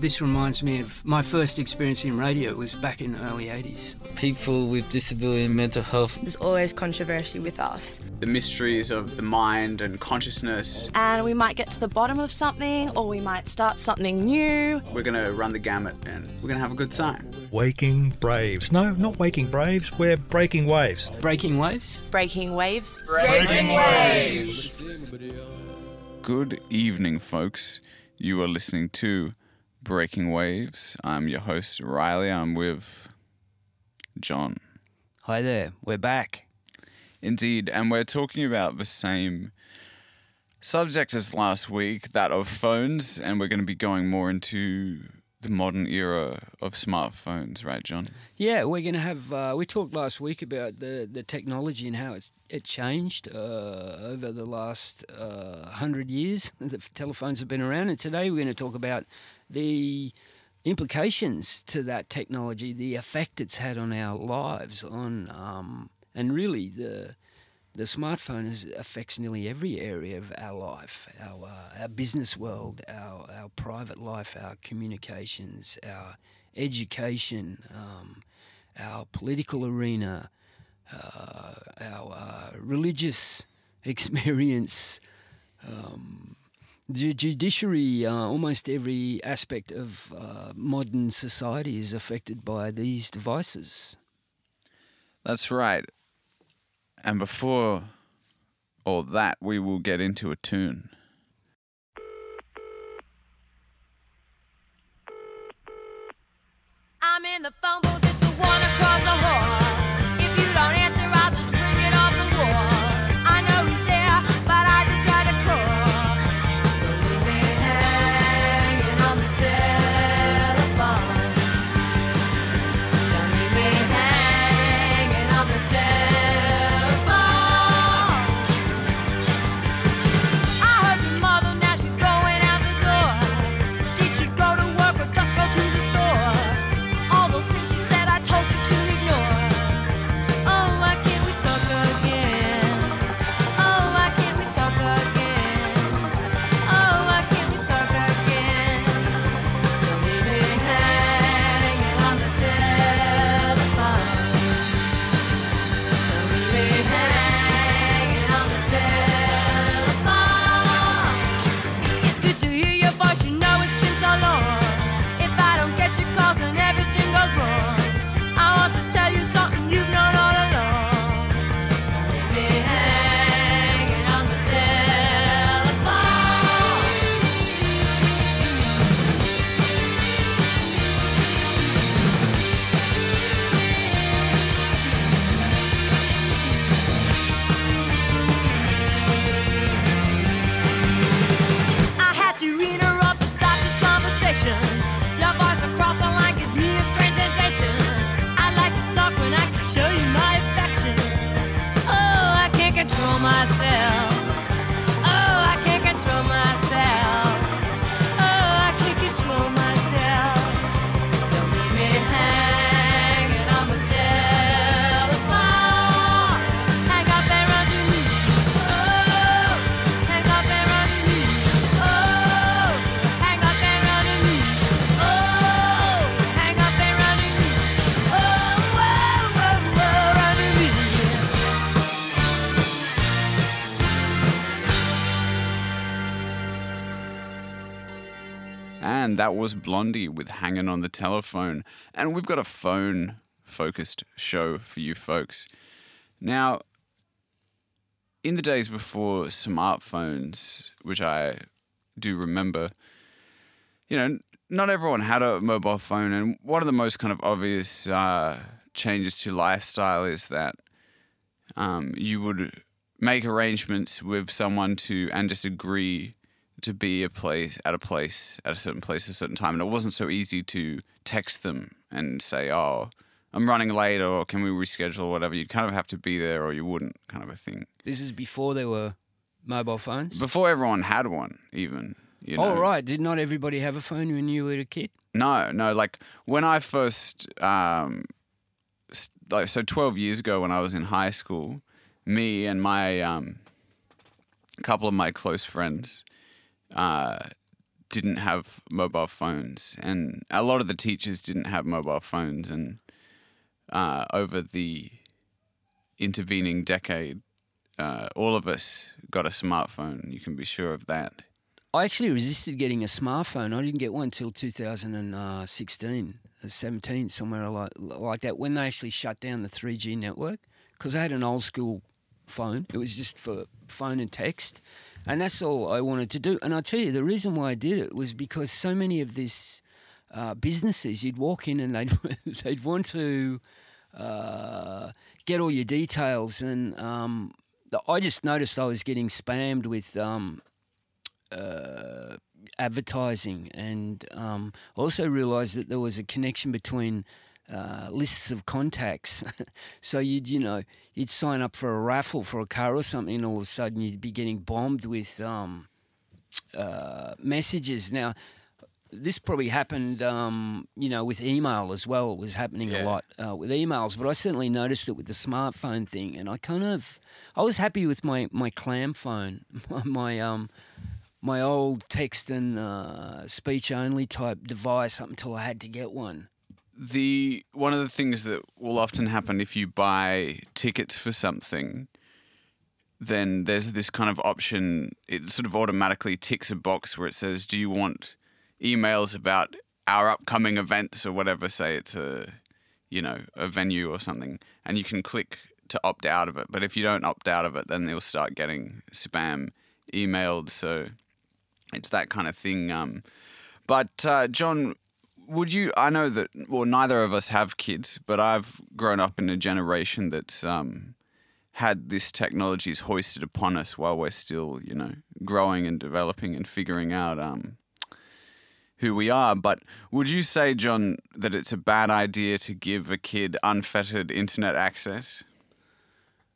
This reminds me of my first experience in radio was back in the early 80s. People with disability and mental health. There's always controversy with us. The mysteries of the mind and consciousness. And we might get to the bottom of something or we might start something new. We're going to run the gamut and we're going to have a good time. Waking Braves. No, not Waking Braves. We're Breaking Waves. Breaking waves? Breaking waves. Breaking waves. Good evening, folks. You are listening to Breaking Waves. I'm your host, Riley. I'm with John. Hi there, we're back. Indeed, and we're talking about the same subject as last week, that of phones, and we're going to be going more into the modern era of smartphones, right, John? Yeah, we're going to have. Uh, we talked last week about the, the technology and how it's it changed uh, over the last uh, hundred years. the telephones have been around, and today we're going to talk about the implications to that technology, the effect it's had on our lives, on um, and really the the smartphone is, affects nearly every area of our life, our uh, our business world, our our private life, our communications, our education, um, our political arena, uh, our uh, religious experience. Um, the judiciary, uh, almost every aspect of uh, modern society is affected by these devices. That's right. And before all that, we will get into a tune. I'm in the that was Blondie with Hanging on the Telephone. And we've got a phone focused show for you folks. Now, in the days before smartphones, which I do remember, you know, not everyone had a mobile phone. And one of the most kind of obvious uh, changes to lifestyle is that um, you would make arrangements with someone to and just agree to be a place at a place at a certain place at a certain time and it wasn't so easy to text them and say oh i'm running late or can we reschedule or whatever you'd kind of have to be there or you wouldn't kind of a thing This is before there were mobile phones. before everyone had one even you know Oh right, did not everybody have a phone when you were a kid? No, no. Like when I first, um, s- like so, twelve years ago when I was in high school, me and my um, couple of my close friends, uh, didn't have mobile phones, and a lot of the teachers didn't have mobile phones, and uh, over the intervening decade, uh, all of us got a smartphone. You can be sure of that. I actually resisted getting a smartphone. I didn't get one until 2016, uh, 17, somewhere like, like that, when they actually shut down the 3G network. Because I had an old school phone. It was just for phone and text. And that's all I wanted to do. And I tell you, the reason why I did it was because so many of these uh, businesses, you'd walk in and they'd, they'd want to uh, get all your details. And um, I just noticed I was getting spammed with um, uh, advertising, and um, also realised that there was a connection between uh, lists of contacts. so you'd you know you'd sign up for a raffle for a car or something, and all of a sudden you'd be getting bombed with um, uh, messages. Now. This probably happened, um, you know, with email as well. It was happening Yeah. a lot uh, with emails, but I certainly noticed it with the smartphone thing. And I kind of, I was happy with my my clam phone, my um, my old text and uh, speech only type device up until I had to get one. The one of the things that will often happen if you buy tickets for something then there's this kind of option it sort of automatically ticks a box where it says do you want emails about our upcoming events or whatever say it's a you know a venue or something and you can click to opt out of it. But if you don't opt out of it then they'll start getting spam emailed. So it's that kind of thing um, but uh, john would you? I know that well, neither of us have kids, but I've grown up in a generation that's um, had this technologies hoisted upon us while we're still, you know, growing and developing and figuring out um, who we are. But would you say, John, that it's a bad idea to give a kid unfettered internet access?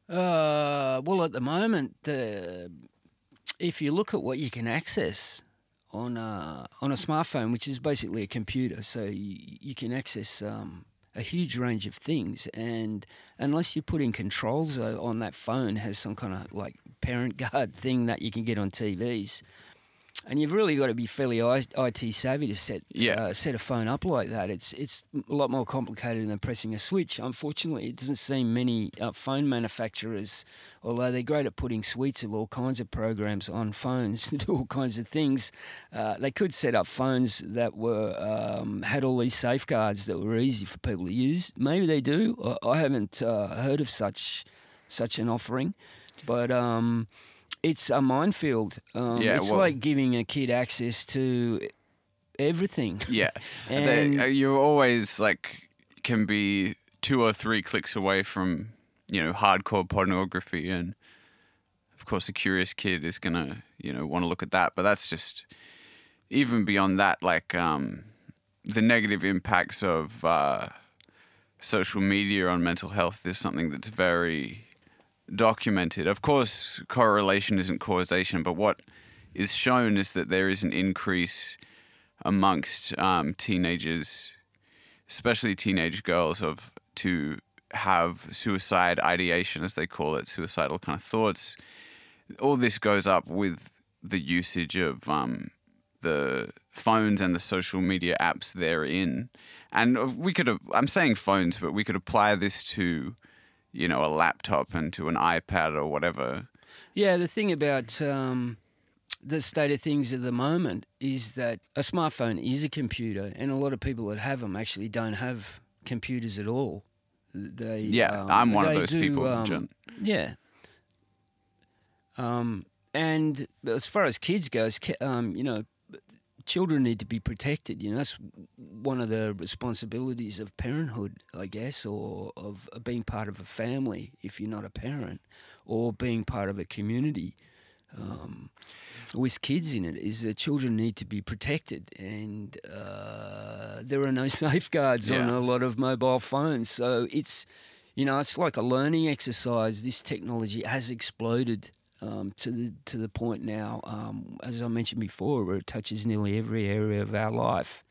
Uh, well, at the moment, the if you look at what you can access on a, on a smartphone, which is basically a computer, so you, you can access um, a huge range of things, and unless you put in controls uh, on that phone, has some kind of like parent guard thing that you can get on TVs. And you've really got to be fairly IT savvy to set Yeah. uh, set a phone up like that. It's it's a lot more complicated than pressing a switch. Unfortunately, it doesn't seem many uh, phone manufacturers, although they're great at putting suites of all kinds of programs on phones to do all kinds of things. Uh, they could set up phones that were um, had all these safeguards that were easy for people to use. Maybe they do. I, I haven't uh, heard of such such an offering, but. Um, it's a minefield. Um, Yeah, it's well- like giving a kid access to everything. Yeah, And- They- uh, you're always like can be two or three clicks away from you know hardcore pornography, and of course a curious kid is gonna you know want to look at that. But that's just even beyond that, like um, the negative impacts of uh, social media on mental health is something that's very documented. Of course, correlation isn't causation, but what is shown is that there is an increase amongst um, teenagers, especially teenage girls, of to have suicide ideation, as they call it, suicidal kind of thoughts. All this goes up with the usage of um, the phones and the social media apps they're in. And we could, I'm saying phones, but we could apply this to, you know, a laptop and to an iPad or whatever. Yeah, the thing about um, the state of things at the moment is that a smartphone is a computer, and a lot of people that have them actually don't have computers at all. They Yeah, um, I'm one of those do, people, um, John. Yeah. Um, and as far as kids goes, um, you know, children need to be protected. You know, that's one of the responsibilities of parenthood, I guess, or of being part of a family if you're not a parent, or being part of a community um, with kids in it. Is that children need to be protected, and uh, there are no safeguards on a lot of mobile phones. So it's, you know, it's like a learning exercise. This technology has exploded um, to the to the point now, um, as I mentioned before, where it touches nearly every area of our life,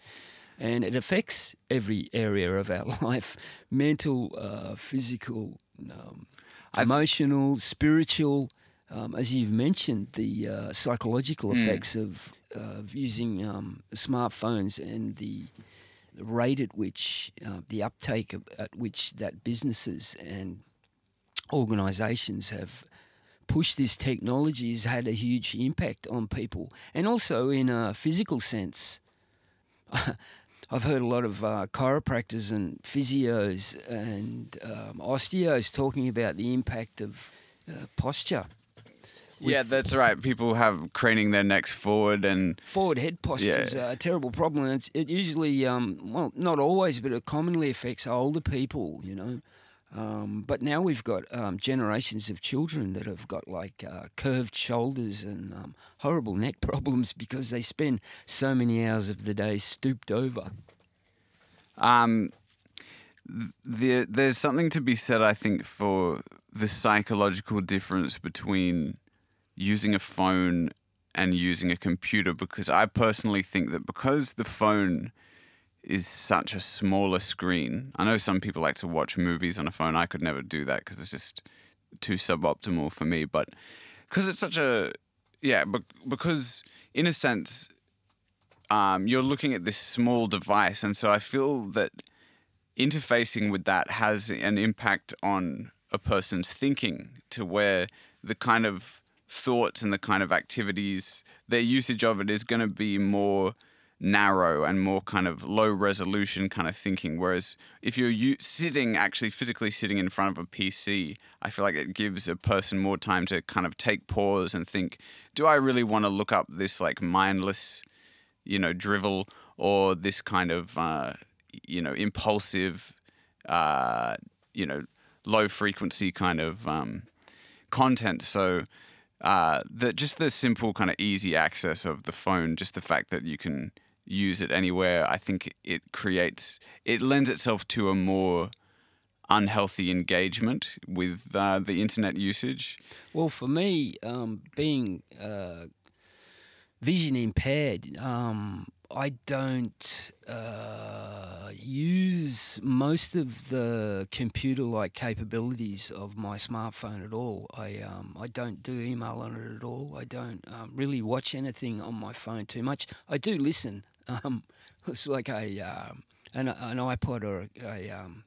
and it affects every area of our life: mental, uh, physical, um, emotional, spiritual. um, as you've mentioned, the uh, psychological Mm. effects of of using um, smartphones and the the rate at which uh, the uptake of, at which that businesses and organisations have pushed this technology has had a huge impact on people, and also in a physical sense. I've heard a lot of uh, chiropractors and physios and um, osteos talking about the impact of uh, posture. yeah, that's right. People have craning their necks forward and Forward head posture is Yeah. a terrible problem. It's, it usually, um, well, not always, but it commonly affects older people, you know. Um, but now we've got um, generations of children that have got like uh, curved shoulders and um, horrible neck problems because they spend so many hours of the day stooped over. Um, th- the, there's something to be said, I think, for the psychological difference between using a phone and using a computer because I personally think that because the phone is such a smaller screen, I know some people like to watch movies on a phone. I could never do that because it's just too suboptimal for me. But because it's such a, yeah, but because in a sense, um, you're looking at this small device, and so I feel that interfacing with that has an impact on a person's thinking to where the kind of thoughts and the kind of activities, their usage of it is going to be more narrow and more kind of low resolution kind of thinking. Whereas if you're u- sitting, actually physically sitting in front of a PC, I feel like it gives a person more time to kind of take pause and think, do I really want to look up this like mindless, you know, drivel or this kind of, uh, you know, impulsive, uh, you know, low frequency kind of um, content. So uh, the just the simple kind of easy access of the phone, just the fact that you can use it anywhere, I think it creates it lends itself to a more unhealthy engagement with uh, the internet usage. Well, for me, um, being uh, vision impaired, um, I don't uh, use most of the computer-like capabilities of my smartphone at all. I um, I don't do email on it at all. I don't um, really watch anything on my phone too much. I do listen. Um, it's like a um, an, an iPod or a, a um,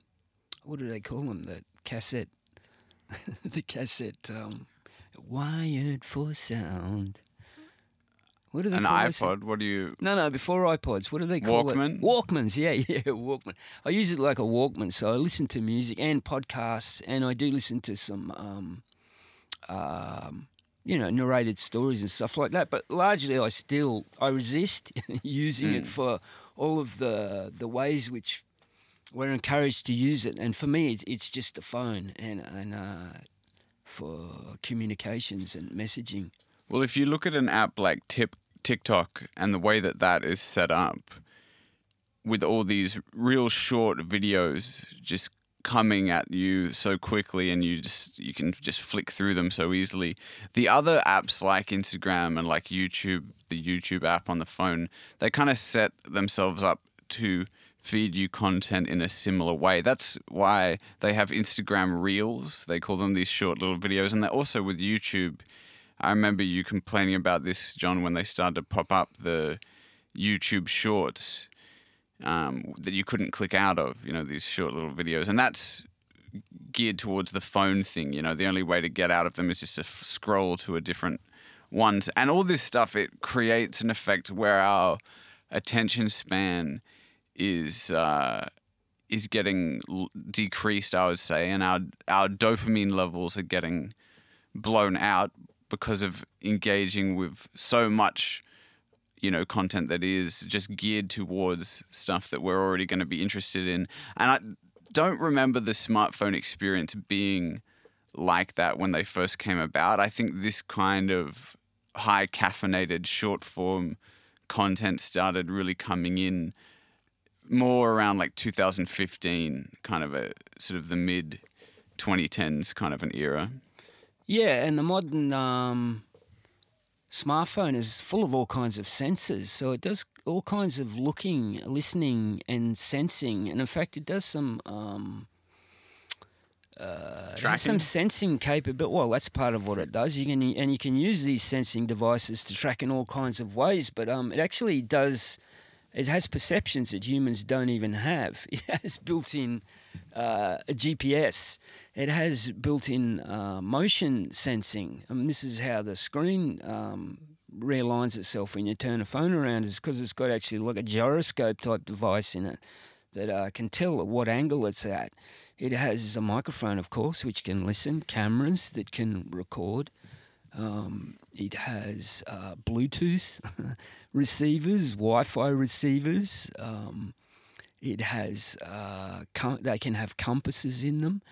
what do they call them? The cassette, the cassette. Um, wired for sound. What do they An call iPod, what do you? No, no, before iPods. What do they call it? Walkman? it? Walkmans, yeah, yeah, Walkman. I use it like a Walkman, so I listen to music and podcasts, and I do listen to some, um, um, you know, narrated stories and stuff like that. But largely, I still I resist using Hmm. it for all of the the ways which we're encouraged to use it. And for me, it's, it's just the phone and and uh, for communications and messaging. Well, if you look at an app like Tip TikTok and the way that that is set up, with all these real short videos just coming at you so quickly, and you just you can just flick through them so easily. The other apps like Instagram and like YouTube, the YouTube app on the phone, they kind of set themselves up to feed you content in a similar way. That's why they have Instagram Reels. They call them these short little videos, and they're also with YouTube. I remember you complaining about this, John, when they started to pop up the YouTube Shorts um, that you couldn't click out of. You know these short little videos, and that's geared towards the phone thing. You know, the only way to get out of them is just to f- scroll to a different ones, and all this stuff. It creates an effect where our attention span is uh, is getting decreased. I would say, and our our dopamine levels are getting blown out because of engaging with so much you know content that is just geared towards stuff that we're already going to be interested in. And i don't remember the smartphone experience being like that when they first came about. I think this kind of high caffeinated short form content started really coming in more around like 2015 kind of a sort of the mid 2010s kind of an era. Yeah, and the modern um, smartphone is full of all kinds of sensors. So it does all kinds of looking, listening, and sensing. And in fact, it does some um, uh, some sensing capability. Well, that's part of what it does. You can and you can use these sensing devices to track in all kinds of ways. But um, it actually does. It has perceptions that humans don't even have. It has built-in uh, a GPS. It has built-in uh, motion sensing. I mean, this is how the screen um, realigns itself when you turn a phone around. Is because it's got actually like a gyroscope type device in it that uh, can tell at what angle it's at. It has a microphone, of course, which can listen, cameras that can record. Um, it has uh, Bluetooth receivers, Wi-Fi receivers. Um, it has uh, com- they can have compasses in them,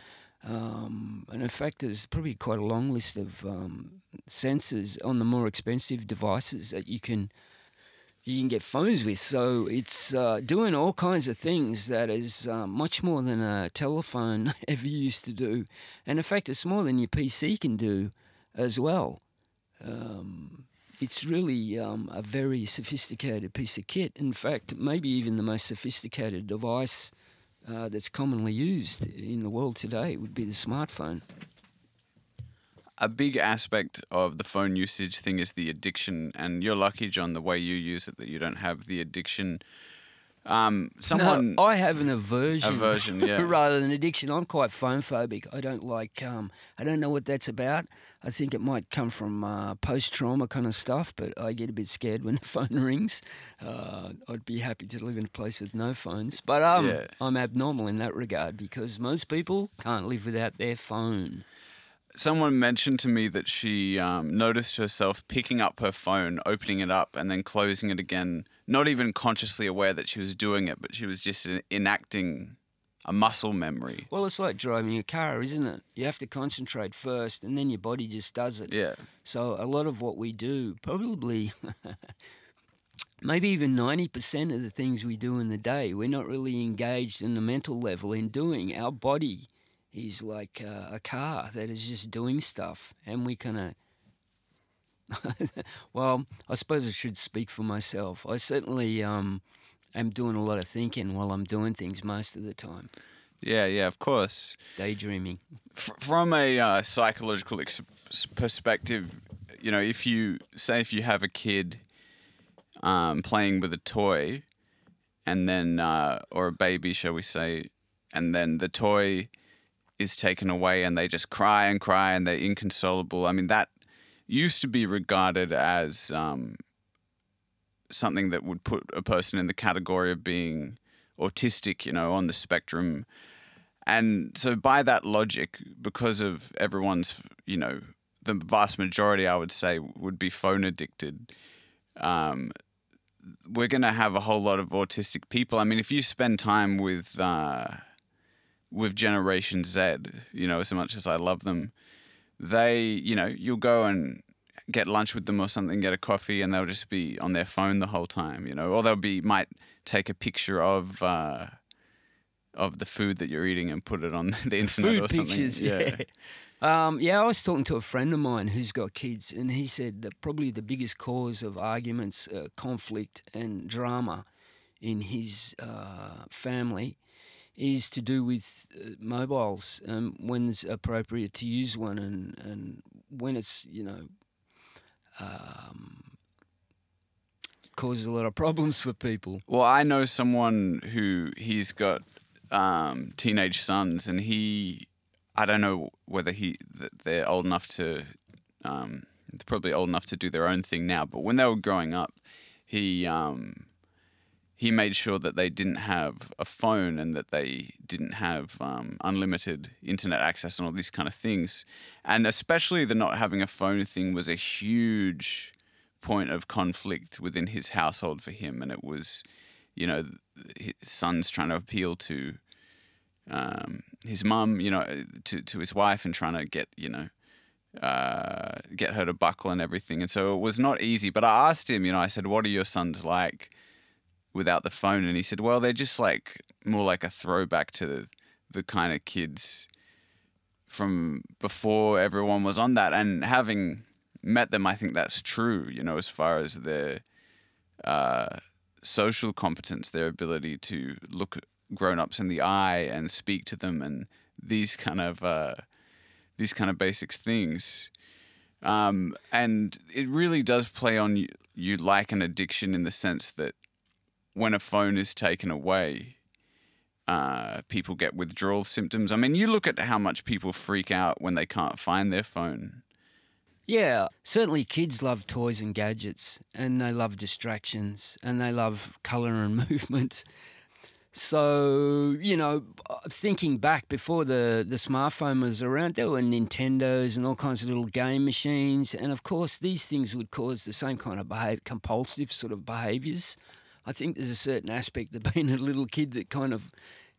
um, and in fact, there's probably quite a long list of um, sensors on the more expensive devices that you can you can get phones with. So it's uh, doing all kinds of things that is uh, much more than a telephone ever used to do. And in fact, it's more than your PC can do as well. Um, it's really um, a very sophisticated piece of kit. In fact, maybe even the most sophisticated device uh, that's commonly used in the world today would be the smartphone. a big aspect of the phone usage thing is the addiction, and you're lucky, John, the way you use it that you don't have the addiction. Um, someone, No, I have an aversion. Aversion, yeah. rather than addiction. I'm quite phone phobic. I don't like. Um, I don't know what that's about. I think it might come from uh, post trauma kind of stuff, but I get a bit scared when the phone rings. Uh, I'd be happy to live in a place with no phones, but um, Yeah. I'm abnormal in that regard because most people can't live without their phone. someone mentioned to me that she um, noticed herself picking up her phone, opening it up, and then closing it again. Not even consciously aware that she was doing it, but she was just enacting a muscle memory. Well, it's like driving a car, isn't it? You have to concentrate first, and then your body just does it. Yeah. So a lot of what we do, probably maybe even 90% of the things we do in the day, we're not really engaged in the mental level in doing. Our body is like uh, a car that is just doing stuff, and we kind of. well, I suppose I should speak for myself. I certainly um, am doing a lot of thinking while I'm doing things most of the time, Yeah, yeah, of course. daydreaming. F- from a uh, psychological ex- perspective, you know, if you say if you have a kid um, playing with a toy, and then uh, or a baby, shall we say, and then the toy is taken away, and they just cry and cry, and they're inconsolable. I mean, that used to be regarded as um, something that would put a person in the category of being autistic, you know, on the spectrum. And so, by that logic, because of everyone's, you know, the vast majority, I would say, would be phone addicted, um, we're going to have a whole lot of autistic people. I mean, if you spend time with, uh, with Generation Z, you know, as much as I love them, they, you know, you'll go and get lunch with them or something, get a coffee, and they'll just be on their phone the whole time, you know, or they'll be, might take a picture of, uh, of the food that you're eating and put it on the internet food or something. pictures. Yeah. Um, yeah, I was talking to a friend of mine who's got kids, and he said that probably the biggest cause of arguments, uh, conflict, and drama in his uh, family is to do with uh, mobiles um, when it's appropriate to use one, and, and when it's you know um, causes a lot of problems for people. Well, I know someone who he's got um, teenage sons, and he, I don't know whether he they're old enough to, um, they're probably old enough to do their own thing now. But when they were growing up, he um, he made sure that they didn't have a phone and that they didn't have um, unlimited internet access and all these kind of things. And especially the not having a phone thing was a huge point of conflict within his household for him. And it was, you know, his son's trying to appeal to um, his mum, you know, to, to his wife and trying to get, you know, uh, get her to buckle and everything. And so it was not easy. But I asked him, you know, I said, what are your sons like? Without the phone and he said well they're just like more like a throwback to the, the kind of kids from before everyone was on that and having met them i think that's true you know as far as their uh, social competence their ability to look grown-ups in the eye and speak to them and these kind of uh, these kind of basic things. Um, and it really does play on you, you like an addiction in the sense that when a phone is taken away, uh, people get withdrawal symptoms. I mean, you look at how much people freak out when they can't find their phone. Yeah, certainly kids love toys and gadgets, and they love distractions, and they love colour and movement. So, you know, thinking back before the, the smartphone was around, there were Nintendos and all kinds of little game machines. And of course, these things would cause the same kind of behave, compulsive sort of behaviours. I think there's a certain aspect of being a little kid that kind of,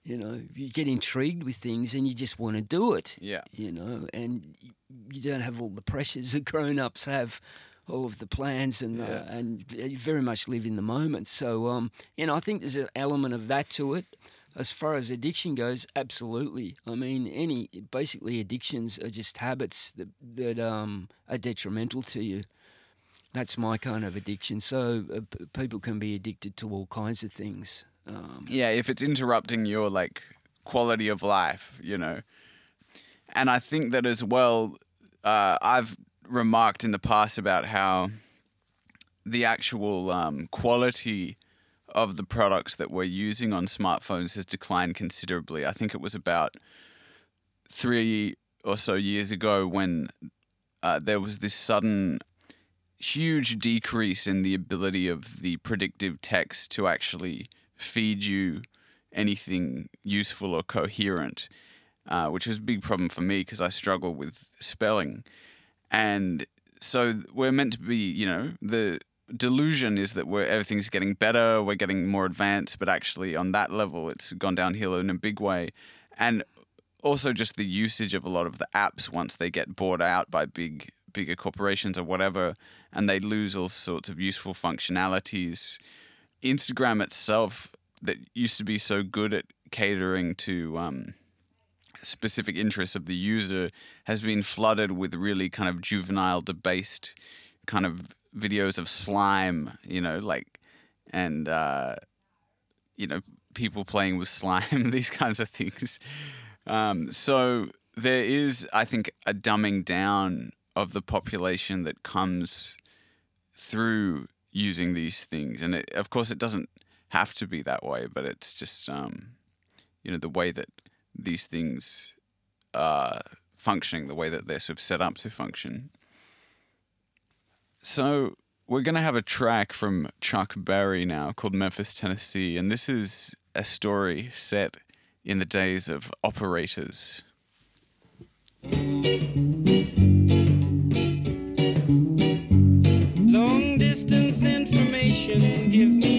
you know, you get intrigued with things and you just want to do it. Yeah. You know, and you don't have all the pressures that grown ups have all of the plans and Yeah. and you very much live in the moment. So um, you know, I think there's an element of that to it. As far as addiction goes, absolutely. I mean, any basically addictions are just habits that that um, are detrimental to you. That's my kind of addiction. So uh, people can be addicted to all kinds of things. Um, Yeah, if it's interrupting your like quality of life, you know. And I think that as well, uh, I've remarked in the past about how the actual um, quality of the products that we're using on smartphones has declined considerably. I think it was about three or so years ago when uh, there was this sudden huge decrease in the ability of the predictive text to actually feed you anything useful or coherent, uh, which was a big problem for me because I struggle with spelling. And so we're meant to be, you know, the delusion is that we're everything's getting better, we're getting more advanced, but actually on that level, it's gone downhill in a big way. And also just the usage of a lot of the apps once they get bought out by big bigger corporations or whatever and they lose all sorts of useful functionalities. Instagram itself that used to be so good at catering to um, specific interests of the user has been flooded with really kind of juvenile debased kind of videos of slime you know like and uh, you know people playing with slime these kinds of things. Um, so there is, I think, a dumbing down of the population that comes through using these things, and it, of course, it doesn't have to be that way, but it's just, um, you know, the way that these things are functioning, the way that they're sort of set up to function. So we're going to have a track from Chuck Berry now called Memphis, Tennessee, and this is a story set in the days of operators. Give me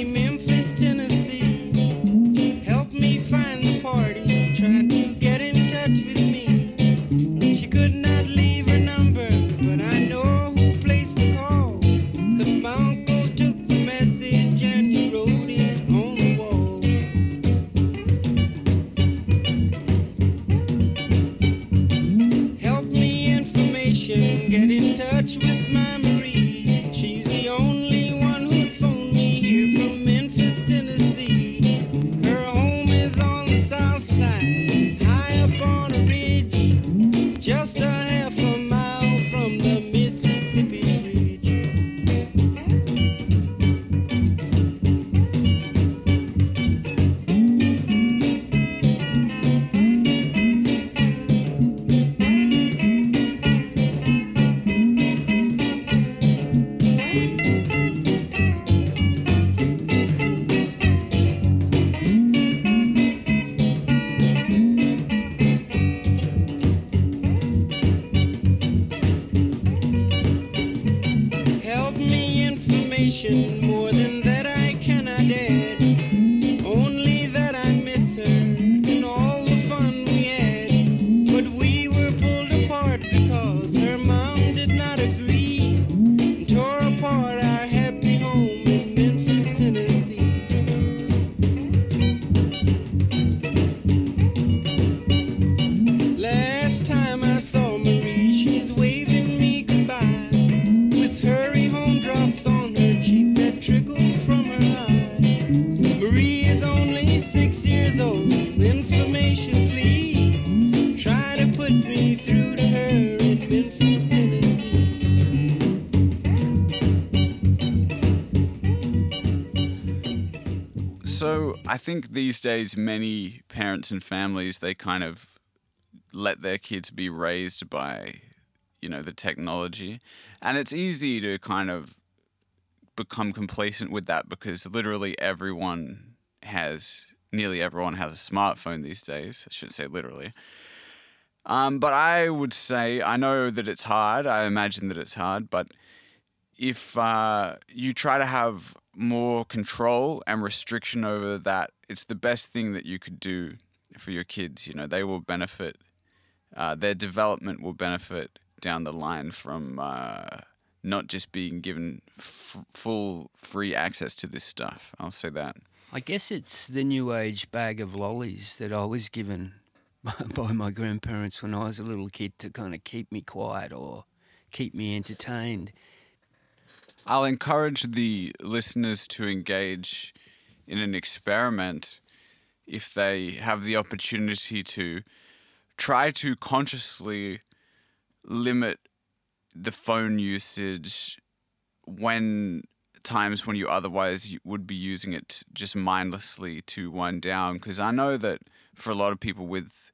think these days many parents and families they kind of let their kids be raised by you know the technology. And it's easy to kind of become complacent with that because literally everyone has nearly everyone has a smartphone these days. I shouldn't say literally. Um, but i would say i know that it's hard. I imagine that it's hard. But if uh, you try to have more control and restriction over that, it's the best thing that you could do for your kids. You know, they will benefit, uh, their development will benefit down the line from uh, not just being given f- full free access to this stuff. I'll say that. I guess it's the new age bag of lollies that I was given by my grandparents when I was a little kid to kind of keep me quiet or keep me entertained. I'll encourage the listeners to engage in an experiment if they have the opportunity to try to consciously limit the phone usage when times when you otherwise would be using it just mindlessly to wind down because I know that for a lot of people with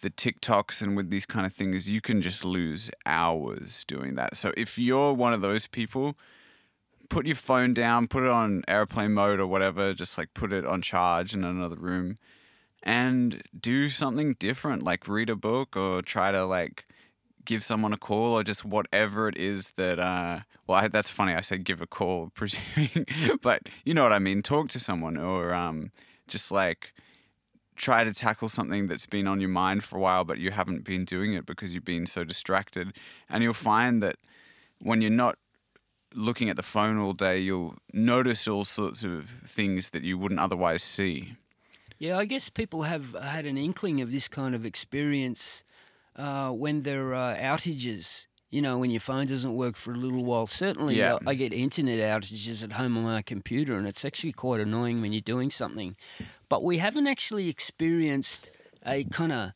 the TikToks and with these kind of things you can just lose hours doing that. So if you're one of those people put your phone down, put it on airplane mode or whatever, just like put it on charge in another room and do something different, like read a book or try to like give someone a call or just whatever it is that uh well I, that's funny I said give a call presuming but you know what I mean talk to someone or um just like try to tackle something that's been on your mind for a while but you haven't been doing it because you've been so distracted. And you'll find that when you're not looking at the phone all day, you'll notice all sorts of things that you wouldn't otherwise see. Yeah, I guess people have had an inkling of this kind of experience uh, when there are outages. You know, when your phone doesn't work for a little while. Certainly, Yeah. uh, I get internet outages at home on my computer, and it's actually quite annoying when you're doing something. But we haven't actually experienced a kind of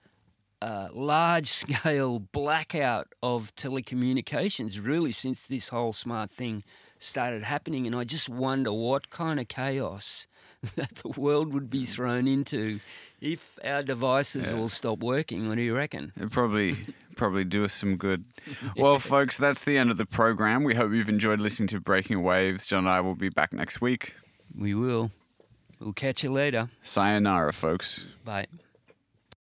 uh, large scale blackout of telecommunications really since this whole smart thing started happening. And I just wonder what kind of chaos that the world would be thrown into if our devices Yeah. all stop working. What do you reckon? It'd probably probably do us some good. Well, folks, that's the end of the program. We hope you've enjoyed listening to Breaking Waves. John and I will be back next week. We will. We'll catch you later. Sayonara, folks. Bye.